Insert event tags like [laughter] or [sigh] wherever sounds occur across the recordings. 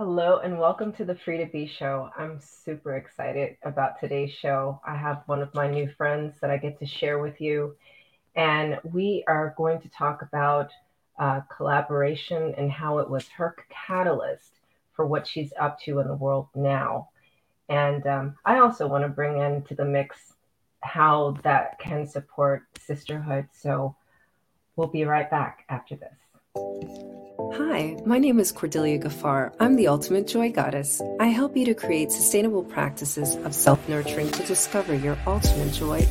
Hello and welcome to the Free to Be show. I'm super excited about today's show. I have one of my new friends that I get to share with you, and we are going to talk about uh, collaboration and how it was her catalyst for what she's up to in the world now. And um, I also want to bring into the mix how that can support sisterhood. So we'll be right back after this. Hi, my name is Cordelia Gaffar. I'm the Ultimate Joy Goddess. I help you to create sustainable practices of self nurturing to discover your ultimate joy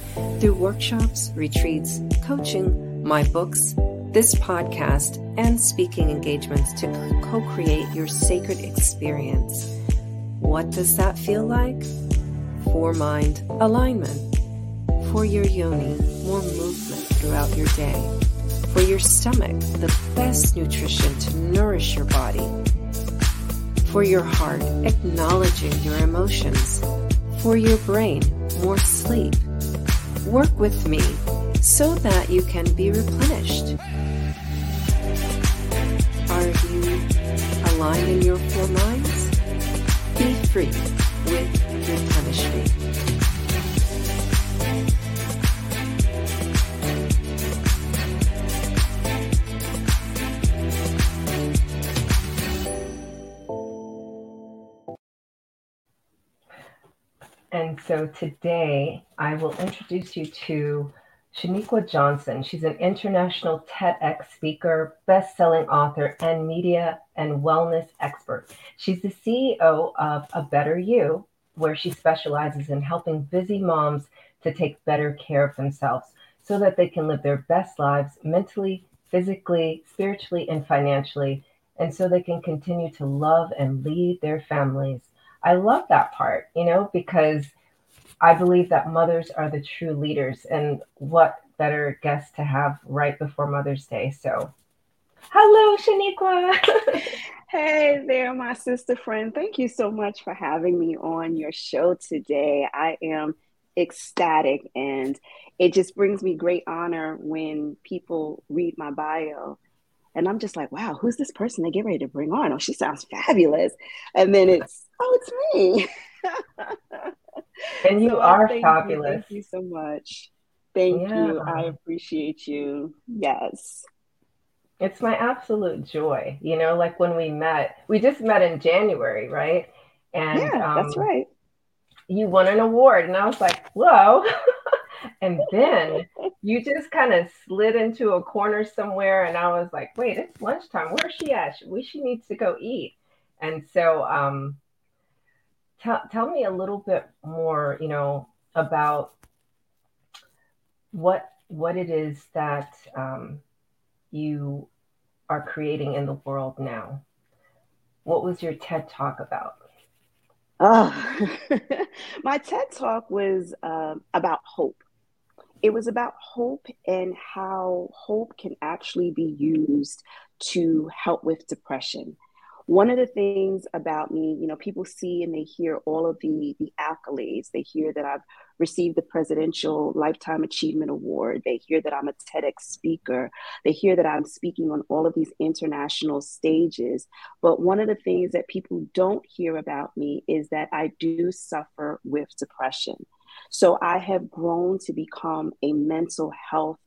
through workshops, retreats, coaching, my books, this podcast, and speaking engagements to co create your sacred experience. What does that feel like? For mind alignment. For your yoni, more movement throughout your day for your stomach, the best nutrition to nourish your body. For your heart, acknowledging your emotions. For your brain, more sleep. Work with me so that you can be replenished. Are you aligned in your four minds? Be free with so today I will introduce you to Sheniqua Johnson. She's an international TEDx speaker, best-selling author, and media and wellness expert. She's the CEO of A Better U, where she specializes in helping busy moms to take better care of themselves so that they can live their best lives mentally, physically, spiritually, and financially, and so they can continue to love and lead their families I love that part, you know, because I believe that mothers are the true leaders, and what better guest to have right before Mother's Day. So, hello, Sheniqua. [laughs] hey there, my sister friend. Thank you so much for having me on your show today. I am ecstatic, and it just brings me great honor when people read my bio and I'm just like, wow, who's this person they get ready to bring on? Oh, she sounds fabulous. And then it's, oh, it's me. [laughs] and you so are thank fabulous. You, thank you so much. Thank yeah. you. I appreciate you. Yes. It's my absolute joy. You know, like when we met, we just met in January, right? And yeah, um, that's right. You won an award. And I was like, whoa. [laughs] and then [laughs] you just kind of slid into a corner somewhere and i was like wait it's lunchtime where's she at we she needs to go eat and so um, tell, tell me a little bit more you know about what what it is that um, you are creating in the world now. What was your ted talk about? Oh, [laughs] my TED talk was uh, about hope. It was about hope and how hope can actually be used to help with depression. One of the things about me, you know, people see and they hear all of the the accolades. They hear that I've received the Presidential Lifetime Achievement Award. They hear that I'm a TEDx speaker. They hear that I'm speaking on all of these international stages. But one of the things that people don't hear about me is that I do suffer with depression. So I have grown to become a mental health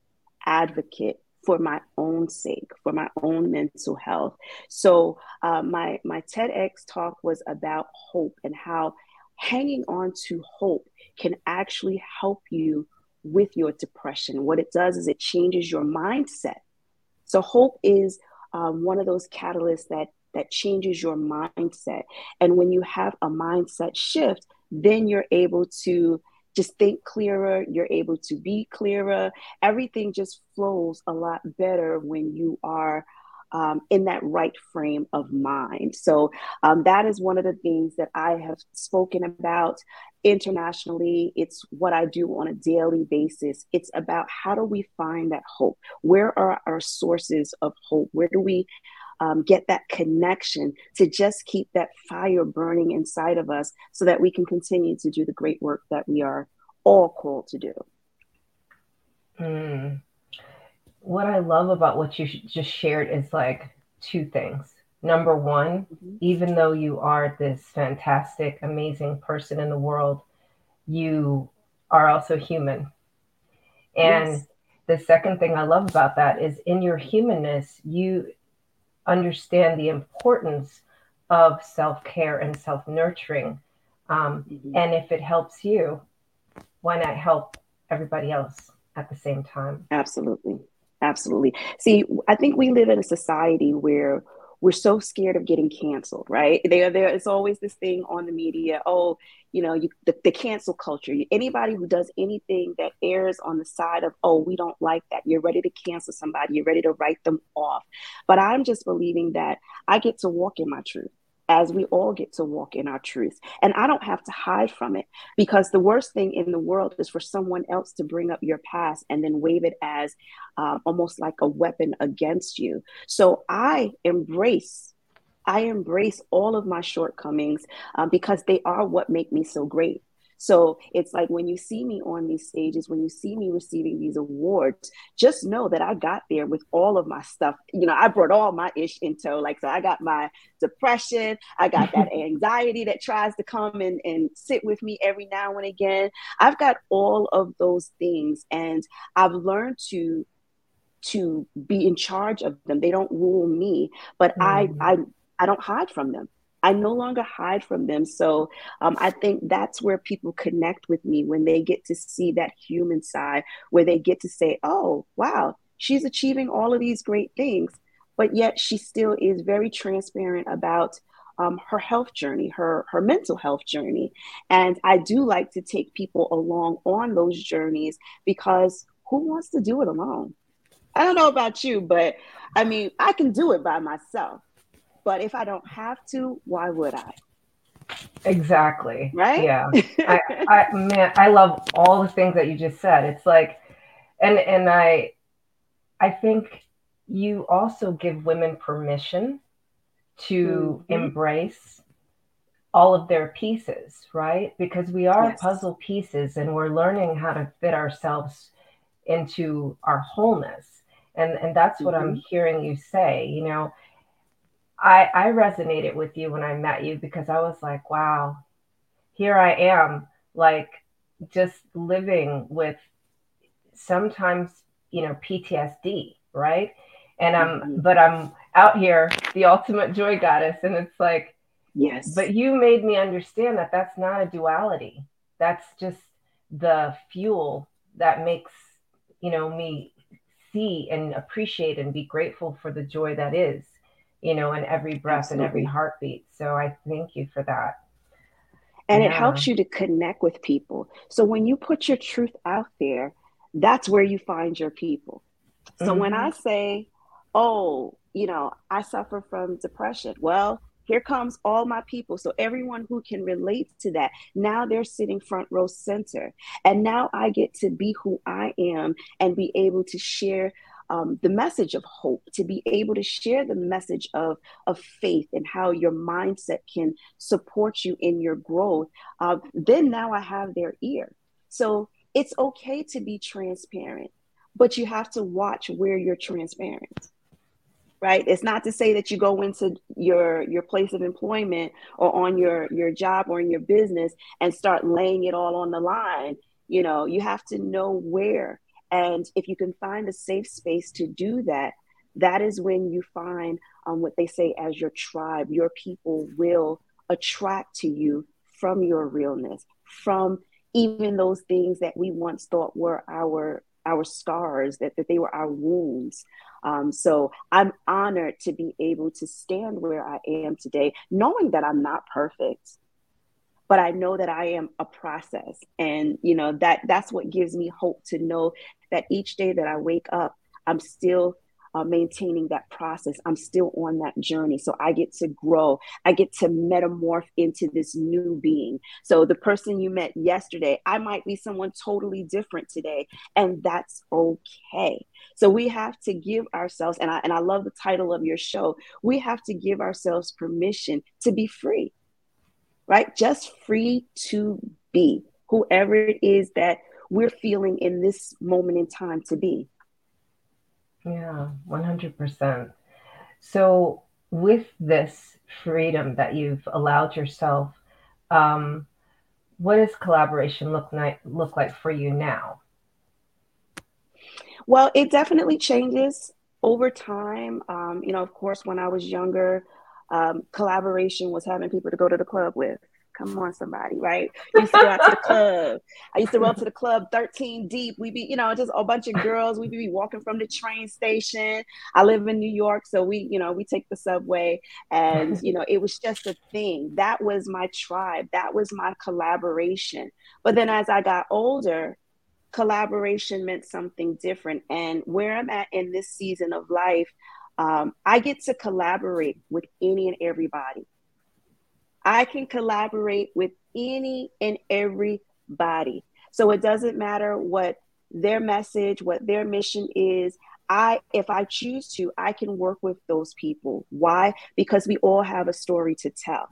advocate for my own sake, for my own mental health. So uh, my my TEDx talk was about hope and how hanging on to hope can actually help you with your depression. What it does is it changes your mindset. So hope is um, one of those catalysts that that changes your mindset. And when you have a mindset shift, then you're able to just think clearer, you're able to be clearer. Everything just flows a lot better when you are um, in that right frame of mind. So, um, that is one of the things that I have spoken about internationally. It's what I do on a daily basis. It's about how do we find that hope? Where are our sources of hope? Where do we um, get that connection to just keep that fire burning inside of us so that we can continue to do the great work that we are all called to do. Mm. What I love about what you just shared is like two things. Number one, mm-hmm. even though you are this fantastic, amazing person in the world, you are also human. And yes. the second thing I love about that is in your humanness, you understand the importance of self care and self nurturing. Um, mm-hmm. And if it helps you, why not help everybody else at the same time? Absolutely. Absolutely. See, I think we live in a society where we're so scared of getting canceled, right? There, there is always this thing on the media. Oh, you know, you, the, the cancel culture. Anybody who does anything that airs on the side of, oh, we don't like that. You're ready to cancel somebody. You're ready to write them off. But I'm just believing that I get to walk in my truth as we all get to walk in our truth. And I don't have to hide from it because the worst thing in the world is for someone else to bring up your past and then wave it as uh, almost like a weapon against you. So I embrace. I embrace all of my shortcomings uh, because they are what make me so great. So it's like when you see me on these stages, when you see me receiving these awards, just know that I got there with all of my stuff. You know, I brought all my ish into like so I got my depression, I got that [laughs] anxiety that tries to come and, and sit with me every now and again. I've got all of those things and I've learned to to be in charge of them. They don't rule me, but mm. I I I don't hide from them. I no longer hide from them. So um, I think that's where people connect with me when they get to see that human side, where they get to say, oh, wow, she's achieving all of these great things, but yet she still is very transparent about. Um, her health journey, her her mental health journey, and I do like to take people along on those journeys because who wants to do it alone? I don't know about you, but I mean, I can do it by myself. But if I don't have to, why would I? Exactly. Right? Yeah. [laughs] I, I man, I love all the things that you just said. It's like and and I I think you also give women permission to mm-hmm. embrace all of their pieces, right? Because we are yes. puzzle pieces and we're learning how to fit ourselves into our wholeness. And and that's what mm-hmm. I'm hearing you say, you know, I, I resonated with you when I met you because I was like, wow, here I am, like just living with sometimes, you know, PTSD, right? And I'm, mm-hmm. but I'm out here, the ultimate joy goddess. And it's like, yes, but you made me understand that that's not a duality. That's just the fuel that makes, you know, me see and appreciate and be grateful for the joy that is you know, in every breath Absolutely. and every heartbeat. So I thank you for that. And yeah. it helps you to connect with people. So when you put your truth out there, that's where you find your people. So mm-hmm. when I say, oh, you know, I suffer from depression, well, here comes all my people. So everyone who can relate to that, now they're sitting front row center. And now I get to be who I am and be able to share um, the message of hope, to be able to share the message of, of faith and how your mindset can support you in your growth, uh, then now I have their ear. So it's okay to be transparent, but you have to watch where you're transparent. Right. It's not to say that you go into your your place of employment or on your your job or in your business and start laying it all on the line. You know, you have to know where and if you can find a safe space to do that, that is when you find um, what they say as your tribe. Your people will attract to you from your realness, from even those things that we once thought were our our scars, that, that they were our wounds. Um, so I'm honored to be able to stand where I am today, knowing that I'm not perfect but I know that I am a process. And, you know, that that's what gives me hope to know that each day that I wake up, I'm still uh, maintaining that process. I'm still on that journey. So I get to grow. I get to metamorph into this new being. So the person you met yesterday, I might be someone totally different today, and that's okay. So we have to give ourselves, and I, and I love the title of your show, we have to give ourselves permission to be free right? Just free to be whoever it is that we're feeling in this moment in time to be. Yeah, 100%. So with this freedom that you've allowed yourself, um, what does collaboration look like look like for you now? Well, it definitely changes over time. Um, you know, of course, when I was younger, um, collaboration was having people to go to the club with. Come on, somebody, right? I used to go out to the club. I used to roll to the club 13 deep. We be, you know, just a bunch of girls. We be walking from the train station. I live in New York, so we, you know, we take the subway, and [laughs] you know, it was just a thing. That was my tribe. That was my collaboration. But then as I got older, collaboration meant something different. And where I'm at in this season of life, um, I get to collaborate with any and everybody. I can collaborate with any and everybody. So it doesn't matter what their message, what their mission is. I, if I choose to, I can work with those people. Why? Because we all have a story to tell.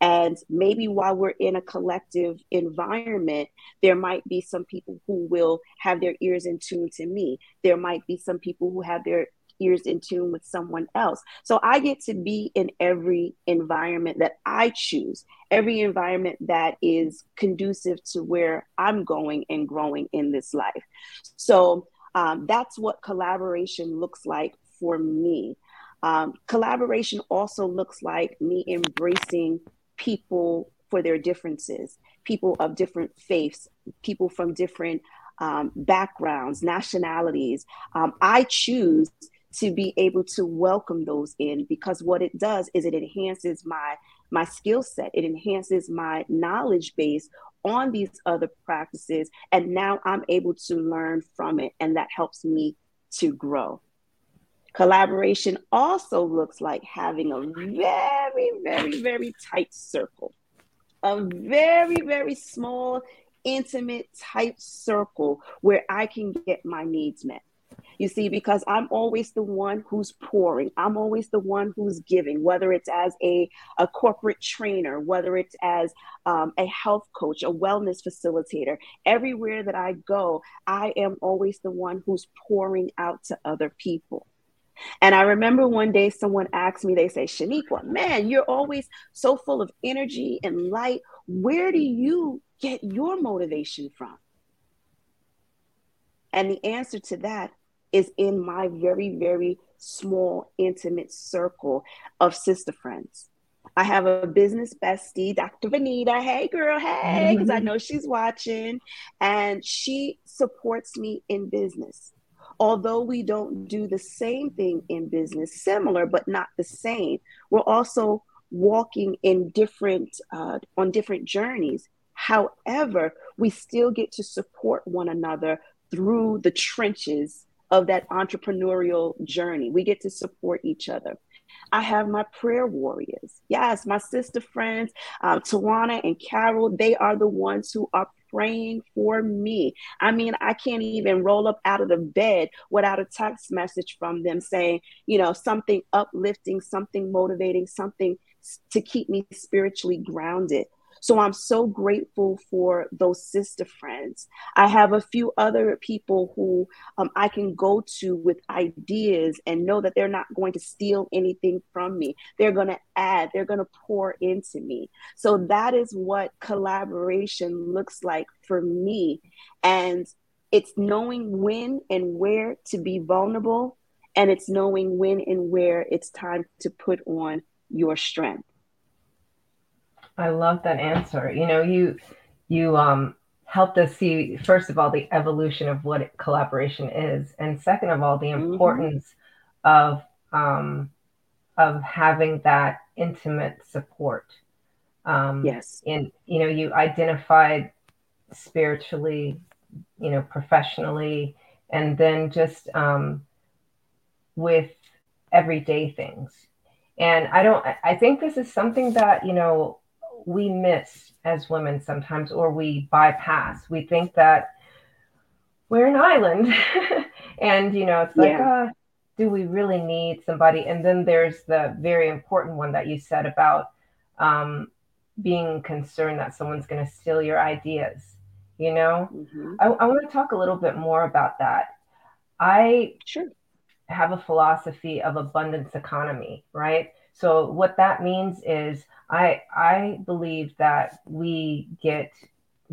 And maybe while we're in a collective environment, there might be some people who will have their ears in tune to me. There might be some people who have their ears in tune with someone else. So I get to be in every environment that I choose, every environment that is conducive to where I'm going and growing in this life. So um, that's what collaboration looks like for me. Um, collaboration also looks like me embracing people for their differences, people of different faiths, people from different um, backgrounds, nationalities. Um, I choose to be able to welcome those in because what it does is it enhances my my skill set. It enhances my knowledge base on these other practices and now i'm able to learn from it and that helps me to grow. Collaboration also looks like having a very very very tight circle a very very small intimate tight circle where i can get my needs met you see, because I'm always the one who's pouring, I'm always the one who's giving, whether it's as a, a corporate trainer, whether it's as um, a health coach, a wellness facilitator. Everywhere that I go, I am always the one who's pouring out to other people. And I remember one day someone asked me, they say, Sheniqua, man, you're always so full of energy and light. Where do you get your motivation from? And the answer to that is in my very, very small, intimate circle of sister friends. I have a business bestie, Dr. Vanita. Hey, girl, hey, because I [laughs] know she's watching. And she supports me in business. Although we don't do the same thing in business, similar, but not the same, we're also walking in different, uh, on different journeys. However, we still get to support one another through the trenches of that entrepreneurial journey. We get to support each other. I have my prayer warriors. Yes, my sister friends, um, Tawana and Carol, they are the ones who are praying for me. I mean, I can't even roll up out of the bed without a text message from them saying, you know, something uplifting, something motivating, something to keep me spiritually grounded. So I'm so grateful for those sister friends. I have a few other people who um, I can go to with ideas and know that they're not going to steal anything from me. They're going to add, they're going to pour into me. So that is what collaboration looks like for me. And it's knowing when and where to be vulnerable, and it's knowing when and where it's time to put on your strength. I love that answer. You know, you you um, helped us see first of all the evolution of what collaboration is, and second of all the mm-hmm. importance mm-hmm. of um, of having that intimate support. Um, yes, and you know, you identified spiritually, you know, professionally, and then just um, with everyday things. And I don't. I think this is something that you know we miss as women sometimes, or we bypass. We think that we're an island, [laughs] and you know, it's like, yeah. uh, do we really need somebody? And then there's the very important one that you said about um, being concerned that someone's going to steal your ideas. You know, mm-hmm. I, I want to talk a little bit more about that. I sure have a philosophy of abundance economy, right? So what that means is I I believe that we get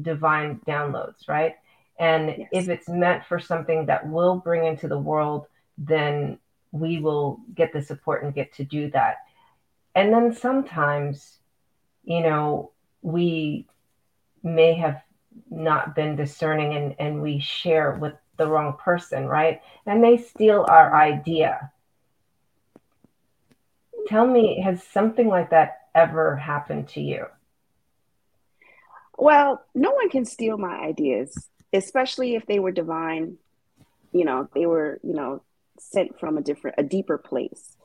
divine downloads, right? And yes. if it's meant for something that will bring into the world, then we will get the support and get to do that. And then sometimes, you know, we may have not been discerning and, and we share with the wrong person, right? And they steal our idea. Tell me, has something like that ever happened to you? Well, no one can steal my ideas, especially if they were divine. You know, they were, you know, sent from a different, a deeper place.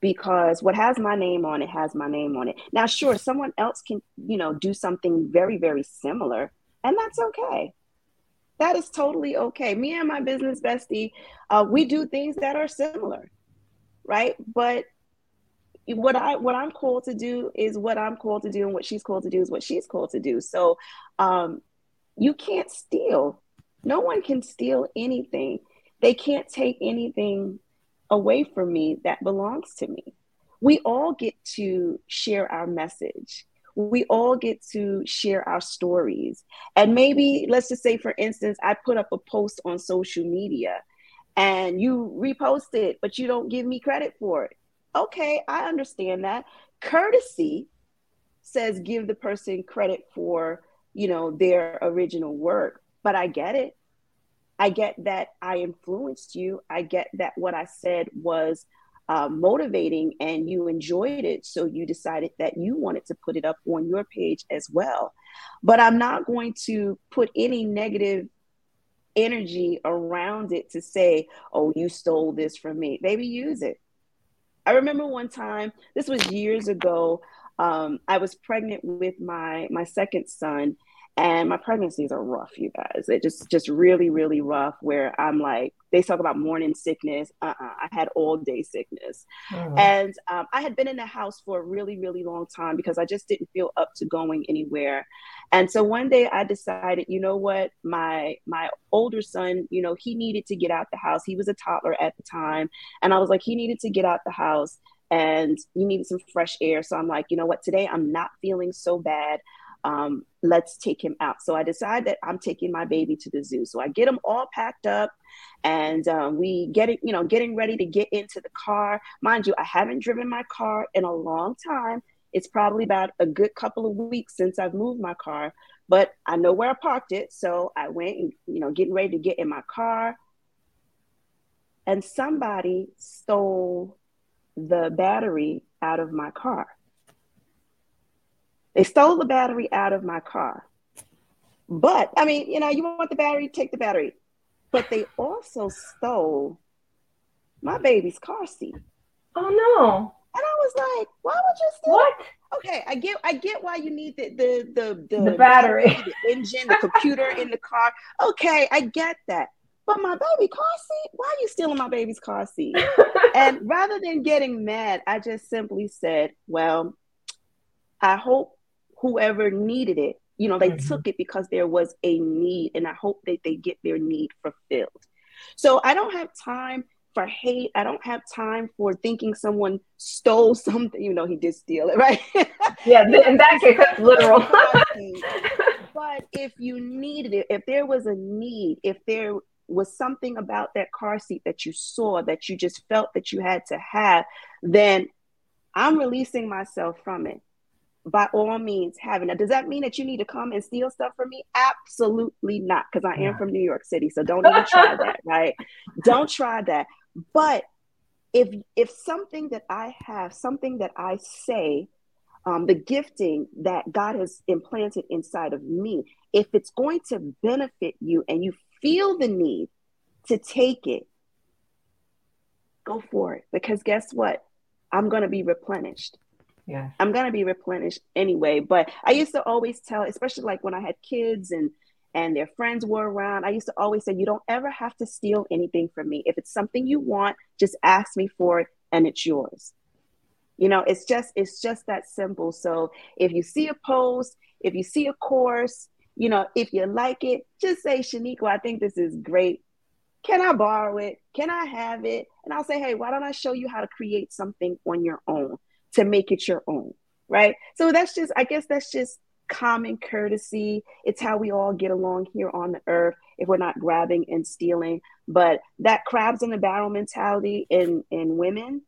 Because what has my name on it has my name on it. Now, sure, someone else can, you know, do something very, very similar, and that's okay. That is totally okay. Me and my business bestie, uh, we do things that are similar, right? But what I what I'm called to do is what I'm called to do, and what she's called to do is what she's called to do. So um, you can't steal. No one can steal anything. They can't take anything away from me that belongs to me. We all get to share our message. We all get to share our stories. And maybe, let's just say, for instance, I put up a post on social media and you repost it, but you don't give me credit for it okay, I understand that. Courtesy says give the person credit for, you know, their original work, but I get it. I get that I influenced you. I get that what I said was uh, motivating and you enjoyed it. So you decided that you wanted to put it up on your page as well. But I'm not going to put any negative energy around it to say, oh, you stole this from me. Baby, use it. I remember one time, this was years ago. Um, I was pregnant with my my second son, and my pregnancies are rough, you guys. It just just really really rough. Where I'm like, they talk about morning sickness. Uh-uh, I had all day sickness, mm-hmm. and um, I had been in the house for a really really long time because I just didn't feel up to going anywhere. And so one day I decided, you know what, my my older son, you know, he needed to get out the house. He was a toddler at the time, and I was like, he needed to get out the house and you needed some fresh air. So I'm like, you know what, today I'm not feeling so bad um, let's take him out. So I decide that I'm taking my baby to the zoo. So I get him all packed up and um, we get it, you know, getting ready to get into the car. Mind you, I haven't driven my car in a long time. It's probably about a good couple of weeks since I've moved my car, but I know where I parked it. So I went and, you know, getting ready to get in my car. And somebody stole the battery out of my car. They stole the battery out of my car. But I mean, you know, you want the battery, take the battery. But they also stole my baby's car seat. Oh no. And I was like, why would you steal what? Okay, I get I get why you need the the the, the, the battery, [laughs] the engine, the computer in the car. Okay, I get that. But my baby car seat, why are you stealing my baby's car seat? [laughs] and rather than getting mad, I just simply said, Well, I hope whoever needed it, you know, they mm-hmm. took it because there was a need, and I hope that they get their need fulfilled. So I don't have time for hate. I don't have time for thinking someone stole [laughs] something. You know, he did steal it, right? [laughs] Yeah, in that case, that's literal. [laughs] but if you needed it, if there was a need, if there was something about that car seat that you saw that you just felt that you had to have, then I'm releasing myself from it by all means having it. Does that mean that you need to come and steal stuff from me? Absolutely not, because I am from New York City. So don't even try [laughs] that, right? Don't try that. But if if something that I have, something that I say, um, the gifting that God has implanted inside of me, if it's going to benefit you and you feel the need to take it, go for it. Because guess what? I'm going to be replenished yeah. I'm going to be replenished anyway but i used to always tell especially like when i had kids and and their friends were around i used to always say you don't ever have to steal anything from me. If it's something you want just ask me for it and it's yours. You know it's just it's just that simple. So if you see a post if you see a course you know if you like it just say Sheniqua i think this is great. Can i borrow it? Can i have it? And i'll say hey why don't i show you how to create something on your own to make it your own, right? So that's just, I guess that's just common courtesy. It's how we all get along here on the earth if we're not grabbing and stealing. But that crabs in the barrel mentality in in women,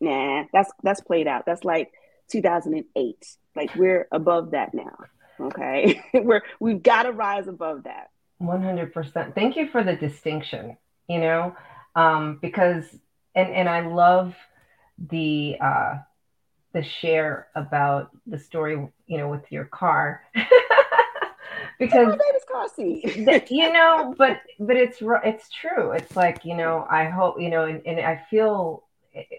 nah, that's that's played out. That's like 2008. Like we're above that now. Okay, [laughs] we're we've got to rise above that. 100%. Thank you for the distinction. You know, um, because and and I love the uh, the share about the story, you know, with your car. [laughs] because my baby's car seat. you know, but but it's it's true. It's like you know, I hope you know, and, and I feel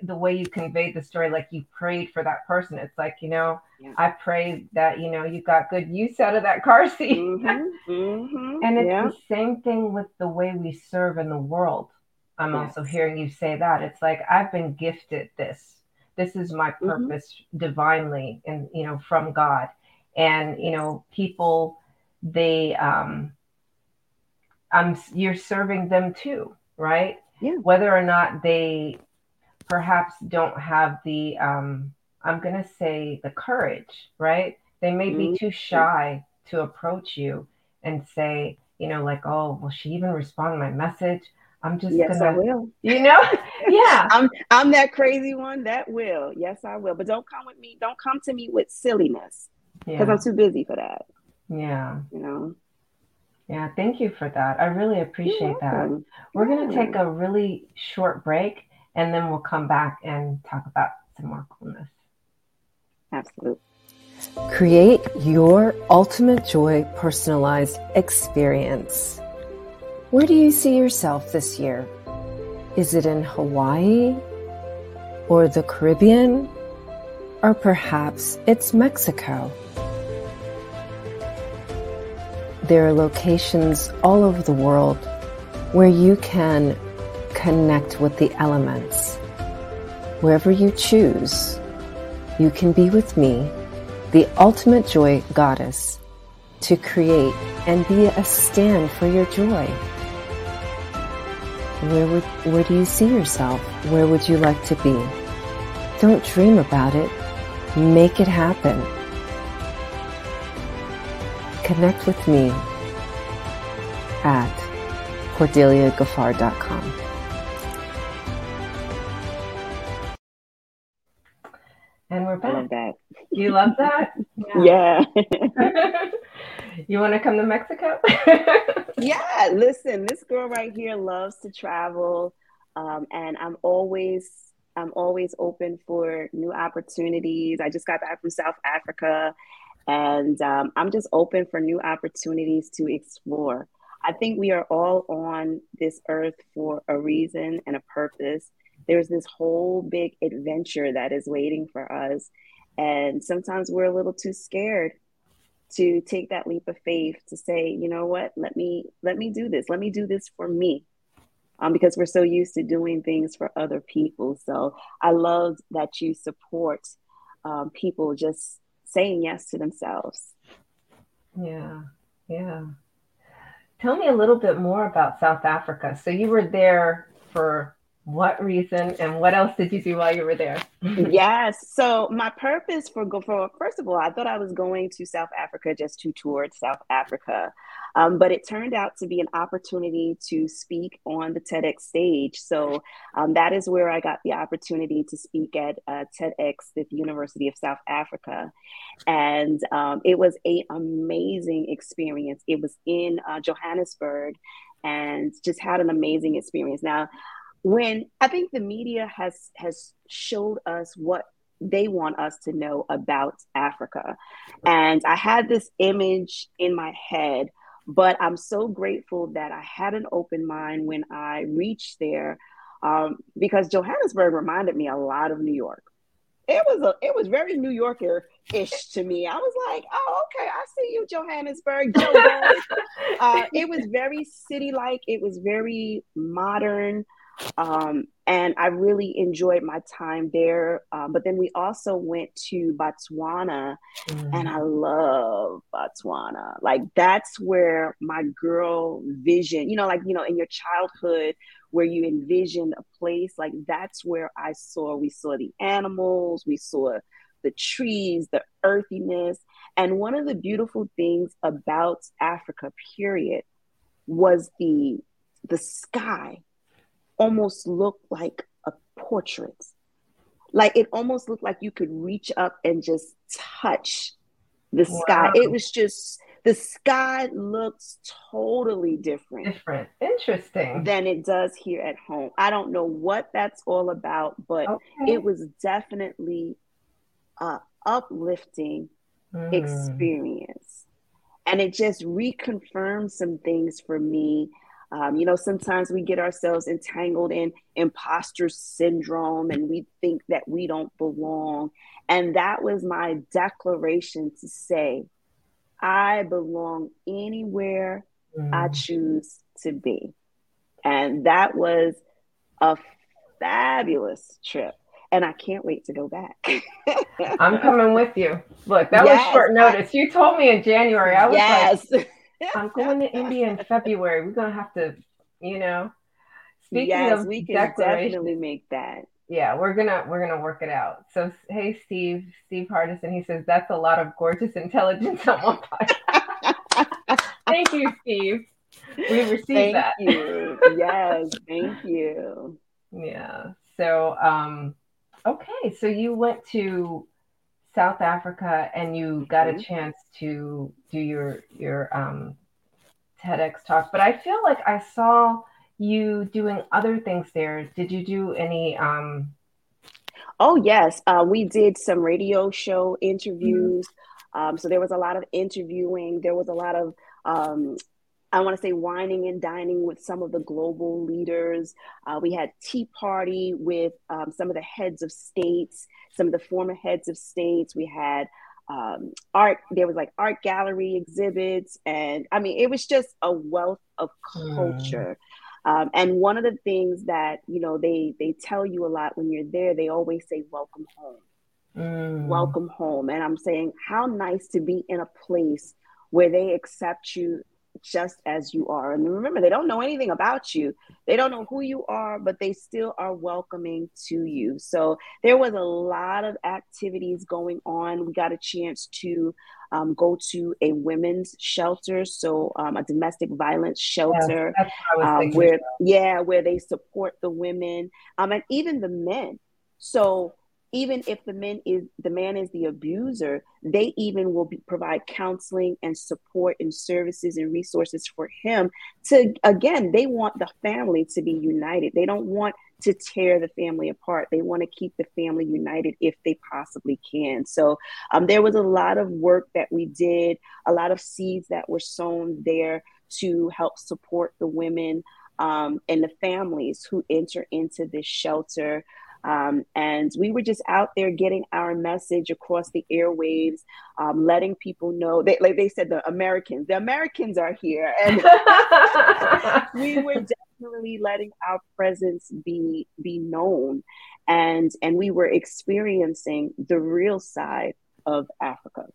the way you conveyed the story, like you prayed for that person. It's like you know, yeah. I pray that you know you got good use out of that car [laughs] seat. Mm-hmm. Mm-hmm. and it's yeah. the same thing with the way we serve in the world. I'm yes. also hearing you say that. It's like I've been gifted this. This is my mm-hmm. purpose mm-hmm. divinely and you know from God. And you know, people they um I'm you're serving them too, right? Yeah. Whether or not they perhaps don't have the um I'm going to say the courage, right? They may be mm-hmm. too shy to approach you and say, you know, like, oh, will she even respond to my message? I'm just yes, gonna, I will. You know, [laughs] yeah. I'm I'm that crazy one that will. Yes, I will. But don't come with me. Don't come to me with silliness because yeah. I'm too busy for that. Yeah. You know. Yeah. Thank you for that. I really appreciate that. We're yeah. gonna take a really short break, and then we'll come back and talk about some more coolness. Absolutely. Create your ultimate joy personalized experience. Where do you see yourself this year? Is it in Hawaii or the Caribbean? Or perhaps it's Mexico? There are locations all over the world where you can connect with the elements. Wherever you choose, you can be with me, the ultimate joy goddess, to create and be a stand for your joy. Where would, where do you see yourself? Where would you like to be? Don't dream about it. Make it happen. Connect with me at cordeliagaffar.com. And we're back. I love that. You love that? [laughs] Yeah. yeah. [laughs] you want to come to Mexico? [laughs] yeah, listen, this girl right here loves to travel. Um, and I'm always I'm always open for new opportunities. I just got back from South Africa and um, I'm just open for new opportunities to explore. I think we are all on this earth for a reason and a purpose. There's this whole big adventure that is waiting for us. And sometimes we're a little too scared to take that leap of faith to say, you know what, let me let me do this. Let me do this for me. Um, because we're so used to doing things for other people. So I love that you support um, people just saying yes to themselves. Yeah, yeah. Tell me a little bit more about South Africa. So you were there for what reason and what else did you do while you were there? [laughs] yes. So my purpose for go for first of all, I thought I was going to South Africa just to tour South Africa. Um, but it turned out to be an opportunity to speak on the TEDx stage. So um, that is where I got the opportunity to speak at uh, TEDx at the University of South Africa. And um, it was an amazing experience. It was in uh, Johannesburg and just had an amazing experience. Now, when I think the media has has showed us what they want us to know about Africa. And I had this image in my head, but I'm so grateful that I had an open mind when I reached there um, because Johannesburg reminded me a lot of New York. It was a it was very New Yorker ish to me. I was like, oh, okay, I see you, Johannesburg. [laughs] uh, it was very city like. It was very modern. Um, and I really enjoyed my time there. Um, but then we also went to Botswana, mm. and I love Botswana. Like that's where my girl vision, you know, like you know, in your childhood where you envision a place, like that's where I saw. We saw the animals, we saw the trees, the earthiness, and one of the beautiful things about Africa, period, was the the sky almost looked like a portrait. Like it almost looked like you could reach up and just touch the wow. sky. It was just the sky looks totally different. Different. Interesting. Than it does here at home. I don't know what that's all about, but okay. it was definitely a uplifting mm. experience. And it just reconfirmed some things for me um, you know, sometimes we get ourselves entangled in imposter syndrome and we think that we don't belong. And that was my declaration to say, I belong anywhere mm. I choose to be. And that was a fabulous trip. And I can't wait to go back. I'm coming with you. Look, that yes, was short notice. You told me in January. I was yes. like, I'm going to India in February. We're gonna have to, you know. Speaking yes, of we can definitely make that. Yeah, we're gonna we're gonna work it out. So hey, Steve, Steve Hardison, he says that's a lot of gorgeous intelligence on one podcast. [laughs] Thank you, Steve. We received thank that. You. Yes, thank you. Yeah. So um okay, so you went to South Africa and you got mm-hmm. a chance to do your your um, TEDx talk, but I feel like I saw you doing other things there. Did you do any? Um... Oh yes, uh, we did some radio show interviews. Mm-hmm. Um, so there was a lot of interviewing. There was a lot of um, I want to say wining and dining with some of the global leaders. Uh, we had tea party with um, some of the heads of states, some of the former heads of states. We had um, art. There was like art gallery exhibits, and I mean, it was just a wealth of culture. Mm. Um, and one of the things that you know they they tell you a lot when you're there, they always say "Welcome home." Mm. Welcome home. And I'm saying, how nice to be in a place where they accept you just as you are. And remember, they don't know anything about you. They don't know who you are, but they still are welcoming to you. So there was a lot of activities going on. We got a chance to um, go to a women's shelter, so um, a domestic violence shelter, um, where about. yeah, where they support the women um, and even the men. So even if the man is the man is the abuser they even will be, provide counseling and support and services and resources for him to again they want the family to be united. They don't want to tear the family apart. They want to keep the family united if they possibly can. So um, there was a lot of work that we did a lot of seeds that were sown there to help support the women um, and the families who enter into this shelter um, and we were just out there getting our message across the airwaves, um, letting people know. They, like they said, the Americans, the Americans are here, and [laughs] we were definitely letting our presence be be known, and and we were experiencing the real side of Africa,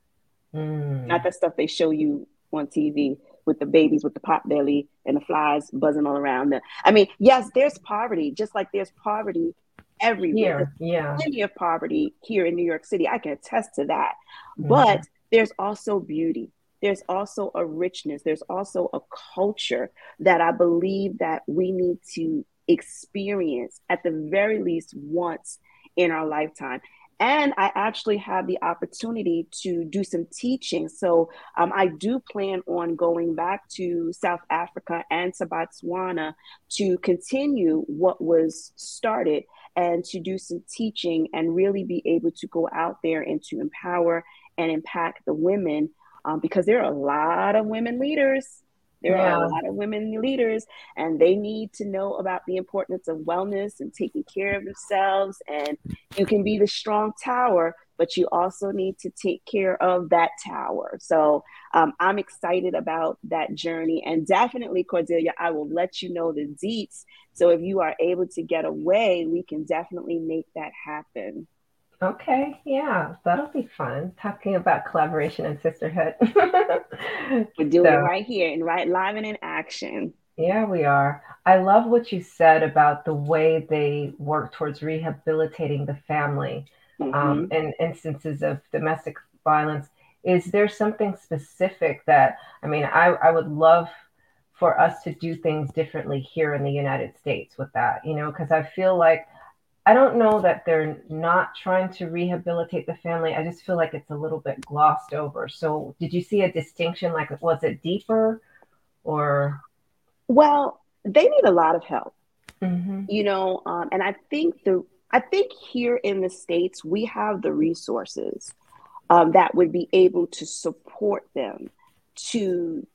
mm. not the stuff they show you on TV with the babies with the pot belly and the flies buzzing all around them. I mean, yes, there's poverty, just like there's poverty everywhere. Here, yeah. Plenty of poverty here in New York City. I can attest to that. Mm-hmm. But there's also beauty. There's also a richness. There's also a culture that I believe that we need to experience at the very least once in our lifetime. And I actually have the opportunity to do some teaching. So um, I do plan on going back to South Africa and to Botswana to continue what was started and to do some teaching and really be able to go out there and to empower and impact the women um, because there are a lot of women leaders. There yeah. are a lot of women leaders, and they need to know about the importance of wellness and taking care of themselves. And you can be the strong tower but you also need to take care of that tower. So um, I'm excited about that journey. And definitely, Cordelia, I will let you know the deets. So if you are able to get away, we can definitely make that happen. Okay, yeah, that'll be fun. Talking about collaboration and sisterhood. [laughs] We're doing so, it right here and right live and in action. Yeah, we are. I love what you said about the way they work towards rehabilitating the family um, mm-hmm. um, in instances of domestic violence. Is there something specific that, I mean, I, I would love for us to do things differently here in the United States with that, you know, because I feel like I don't know that they're not trying to rehabilitate the family. I just feel like it's a little bit glossed over. So, did you see a distinction? Like, was it deeper or? Well, they need a lot of help, mm-hmm. you know, um, and I think the I think here in the states we have the resources um, that would be able to support them to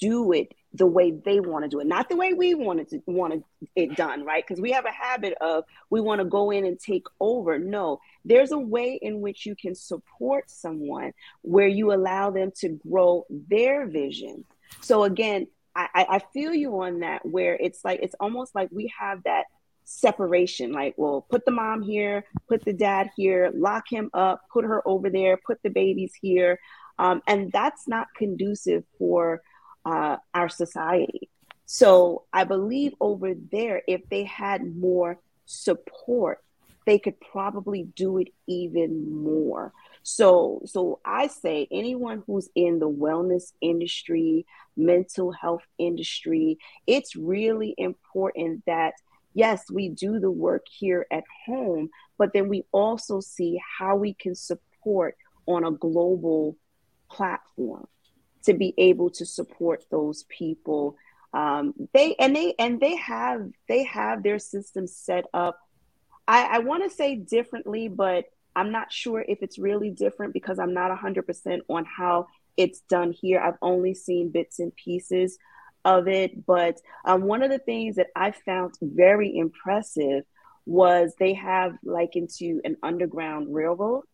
do it the way they want to do it, not the way we wanted to want it done, right? Because we have a habit of we want to go in and take over. No, there's a way in which you can support someone where you allow them to grow their vision. So again, I, I feel you on that where it's like it's almost like we have that separation like well put the mom here put the dad here lock him up put her over there put the babies here um, and that's not conducive for uh, our society. So I believe over there, if they had more support, they could probably do it even more. So, so I say anyone who's in the wellness industry, mental health industry, it's really important that yes, we do the work here at home, but then we also see how we can support on a global platform to be able to support those people. Um, they and they and they have they have their systems set up. I, I want to say differently but i'm not sure if it's really different because i'm not 100% on how it's done here. I've only seen bits and pieces of it but um, one of the things that i found very impressive was they have like into an underground railroad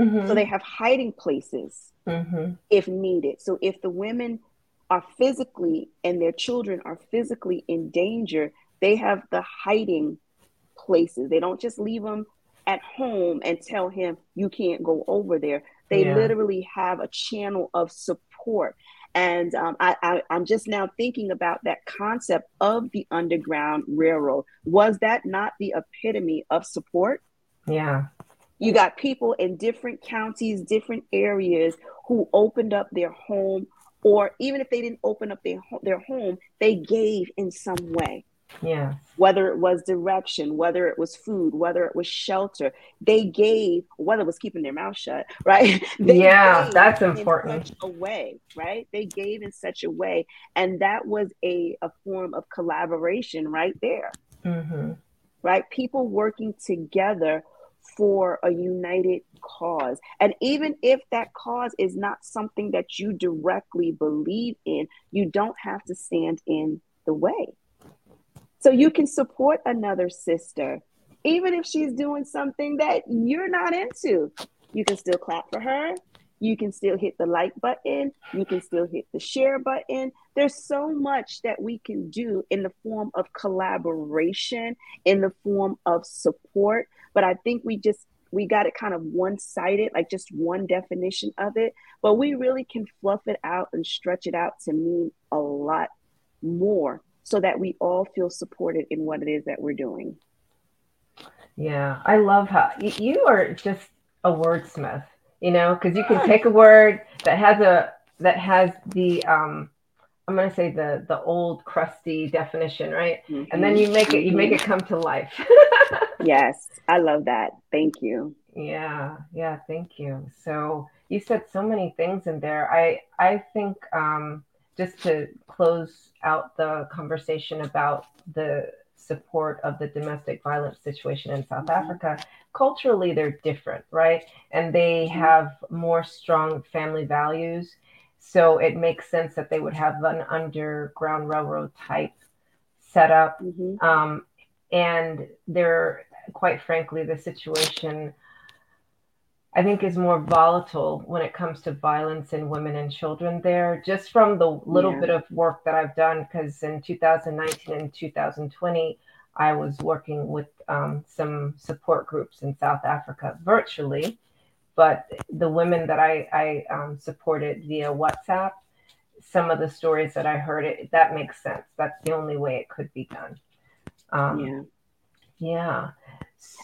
Mm-hmm. So they have hiding places mm-hmm. if needed. So if the women are physically and their children are physically in danger, they have the hiding places. They don't just leave them at home and tell him you can't go over there. They yeah. literally have a channel of support. And um, I, I, I'm just now thinking about that concept of the Underground Railroad. Was that not the epitome of support? Yeah. You got people in different counties, different areas who opened up their home, or even if they didn't open up their their home, they gave in some way. Yeah. Whether it was direction, whether it was food, whether it was shelter, they gave. Whether it was keeping their mouth shut, [laughs] right? They yeah, that's important. a way, right? They gave in such a way, and that was a a form of collaboration right there. Mm-hmm. Right, people working together for a united cause. And even if that cause is not something that you directly believe in, you don't have to stand in the way. So you can support another sister, even if she's doing something that you're not into. You can still clap for her. You can still hit the like button. You can still hit the share button. There's so much that we can do in the form of collaboration, in the form of support. But I think we just we got it kind of one sided, like just one definition of it. But we really can fluff it out and stretch it out to mean a lot more so that we all feel supported in what it is that we're doing. Yeah, I love how you are just a wordsmith you know, because you can take a word that has a that has the um I'm gonna say the the old crusty definition, right? Mm-hmm. And then you make it you make it come to life. [laughs] yes, I love that. Thank you. Yeah, yeah, thank you. So you said so many things in there. I I think um just to close out the conversation about the support of the domestic violence situation in South mm-hmm. Africa, culturally they're different, right? And they mm-hmm. have more strong family values. So it makes sense that they would have an underground railroad type setup. Mm-hmm. Um, and they're quite frankly, the situation I think is more volatile when it comes to violence in women and children there, just from the little Yeah. bit of work that I've done. Because in 2019 and 2020, I was working with um, some support groups in South Africa virtually. But the women that I, I um, supported via WhatsApp, some of the stories that I heard, it that makes sense. That's the only way it could be done. Um, Yeah. yeah.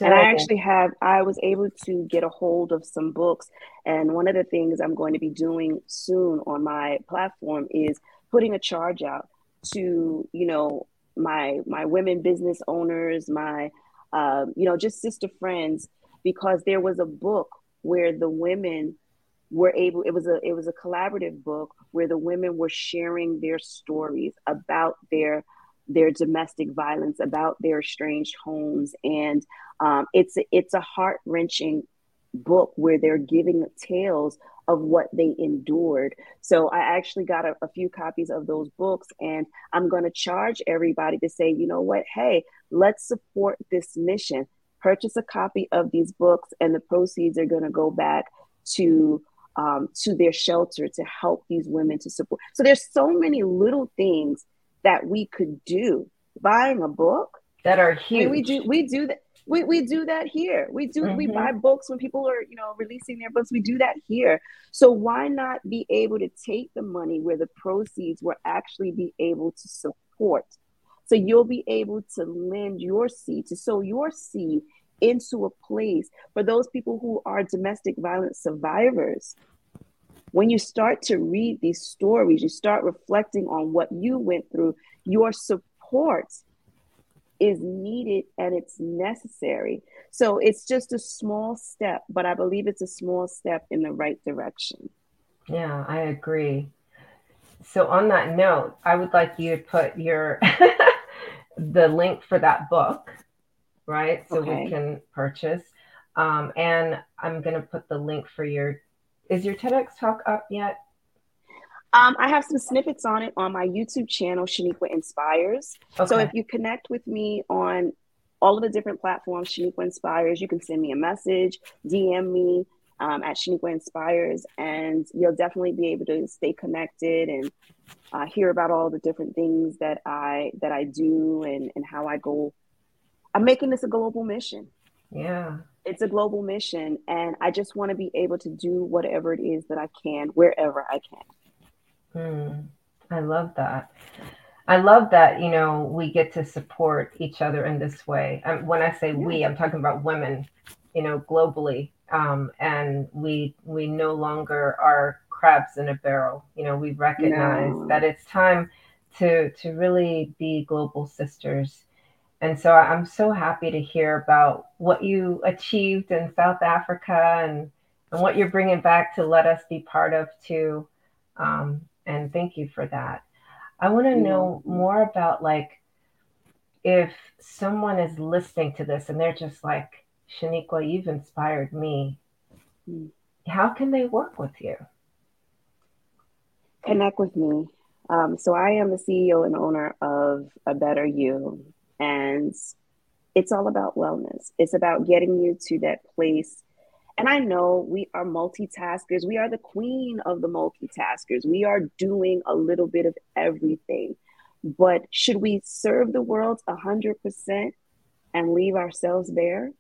And I actually have, I was able to get a hold of some books. And one of the things I'm going to be doing soon on my platform is putting a charge out to, you know, my my women business owners, my um, you know, just sister friends, because there was a book where the women were able it was a it was a collaborative book where the women were sharing their stories about their their domestic violence about their estranged homes and um, it's it's a heart wrenching book where they're giving tales of what they endured. So I actually got a, a few copies of those books, and I'm going to charge everybody to say, you know what, hey, let's support this mission. Purchase a copy of these books, and the proceeds are going to go back to um, to their shelter to help these women to support. So there's so many little things that we could do. Buying a book that are I mean, we do we do that we, we do that here. We do we hmm buy books when people are, you know, releasing their books. We do that here. So why not be able to take the money where the proceeds will actually be able to support? So you'll be able to lend your seed, to sow your seed into a place for those people who are domestic violence survivors. When you start to read these stories, you start reflecting on what you went through, your support is needed and it's necessary. So it's just a small step, but I believe it's a small step in the right direction. Yeah, I agree. So on that note, I would like you to put your [laughs] the link for that book, right? So we can purchase. Um, and I'm gonna put the link for your is your TEDx talk up yet? Um, I have some snippets on it on my YouTube channel, Sheniqua Inspires. So if you connect with me on all of the different platforms, Sheniqua Inspires, you can send me a message, DM me um, at Sheniqua Inspires, and you'll definitely be able to stay connected and uh, hear about all the different things that I that I do and and how I go. I'm making this a global mission. Yeah. It's a global mission, and I just want to be able to do whatever it is that I can wherever I can. Hmm. I love that. I love that, you know, we get to support each other in this way. Um, when I say Yeah. we, I'm talking about women, you know, globally. Um, and we we no longer are crabs in a barrel. You know, we recognize No. that it's time to to really be global sisters. And so I'm so happy to hear about what you achieved in South Africa and and what you're bringing back to let us be part of too. Um, and thank you for that. I want to know more about like if someone is listening to this and they're just like, Sheniqua, you've inspired me. Mm. How can they work with you? Connect with me. Um, so I am the CEO and owner of A Better U, and it's all about wellness. It's about getting you to that place. And I know we are multitaskers. We are the queen of the multitaskers. We are doing a little bit of everything. But should we serve the world 100% and leave ourselves bare?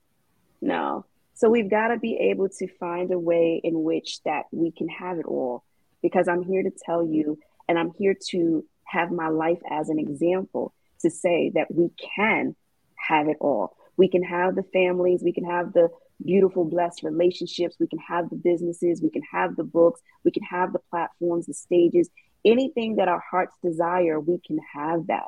No. So we've got to be able to find a way in which that we can have it all. Because I'm here to tell you, and I'm here to have my life as an example to say that we can have it all. We can have the families, we can have the beautiful, blessed relationships, we can have the businesses, we can have the books, we can have the platforms, the stages, anything that our hearts desire, we can have that.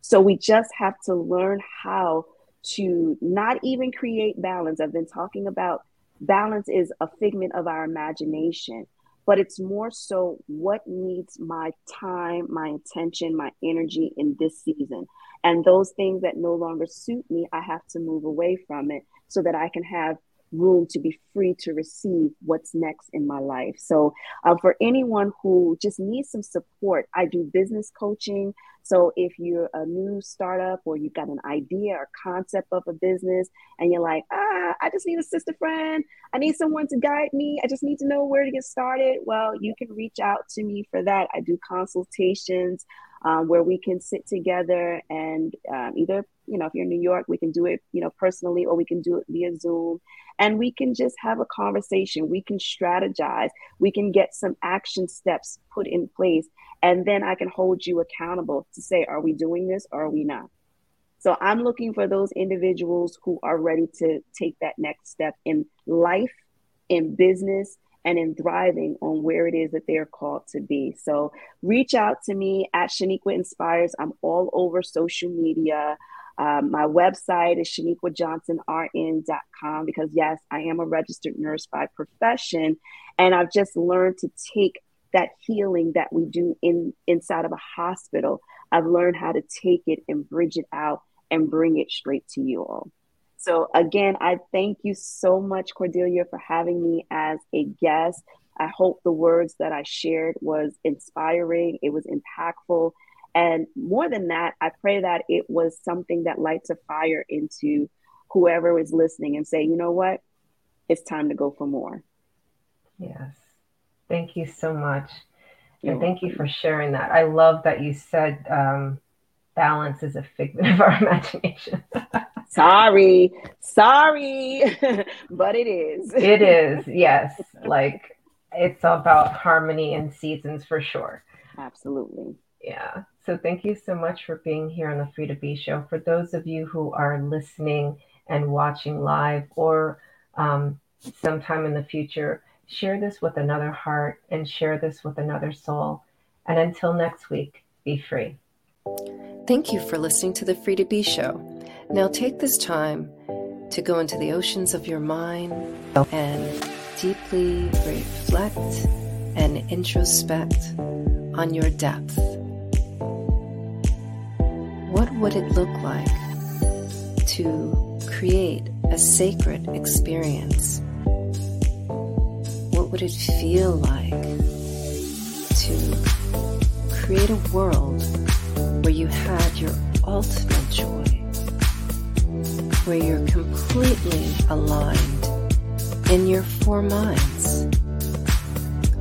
So we just have to learn how to not even create balance. I've been talking about balance is a figment of our imagination, but it's more so what needs my time, my attention, my energy in this season. And those things that no longer suit me, I have to move away from it so that I can have room to be free to receive what's next in my life. So, uh, for anyone who just needs some support, I do business coaching. So, if you're a new startup or you've got an idea or concept of a business and you're like, ah, I just need a sister friend, I need someone to guide me, I just need to know where to get started, well, you can reach out to me for that. I do consultations um, where we can sit together and um, either, you know, if you're in New York, we can do it, you know, personally, or we can do it via Zoom. And we can just have a conversation. We can strategize. We can get some action steps put in place. And then I can hold you accountable to say, are we doing this or are we not? So I'm looking for those individuals who are ready to take that next step in life, in business, and in thriving on where it is that they're called to be. So reach out to me at Sheniqua Inspires. I'm all over social media. Um, my website is sheniquajohnsonrn.com because, yes, I am a registered nurse by profession. And I've just learned to take that healing that we do in inside of a hospital. I've learned how to take it and bridge it out and bring it straight to you all. So, again, I thank you so much, Cordelia, for having me as a guest. I hope the words that I shared was inspiring, it was impactful. And more than that, I pray that it was something that lights a fire into whoever is listening and say, you know what? It's time to go for more. Yes. Thank you so much. You're and thank welcome. you for sharing that. I love that you said um, balance is a figment of our [laughs] imagination. sorry, sorry, [laughs] but it is. it is, [laughs] yes. Like it's about harmony and seasons for sure. Absolutely. Yeah. So thank you so much for being here on the Free to Be show. For those of you who are listening and watching live or um, sometime in the future, share this with another heart and share this with another soul. And until next week, be free. Thank you for listening to the Free to Be show. Now take this time to go into the oceans of your mind and deeply reflect and introspect on your depth. What would it look like to create a sacred experience? What would it feel like to create a world where you had your ultimate joy? where you're completely aligned in your four minds.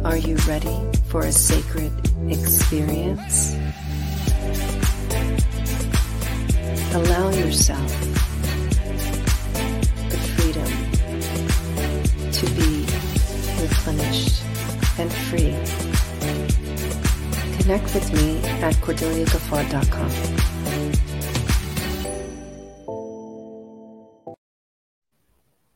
Are you ready for a sacred experience? Allow yourself the freedom to be replenished and free. Connect with me at cordeliagaffar.com.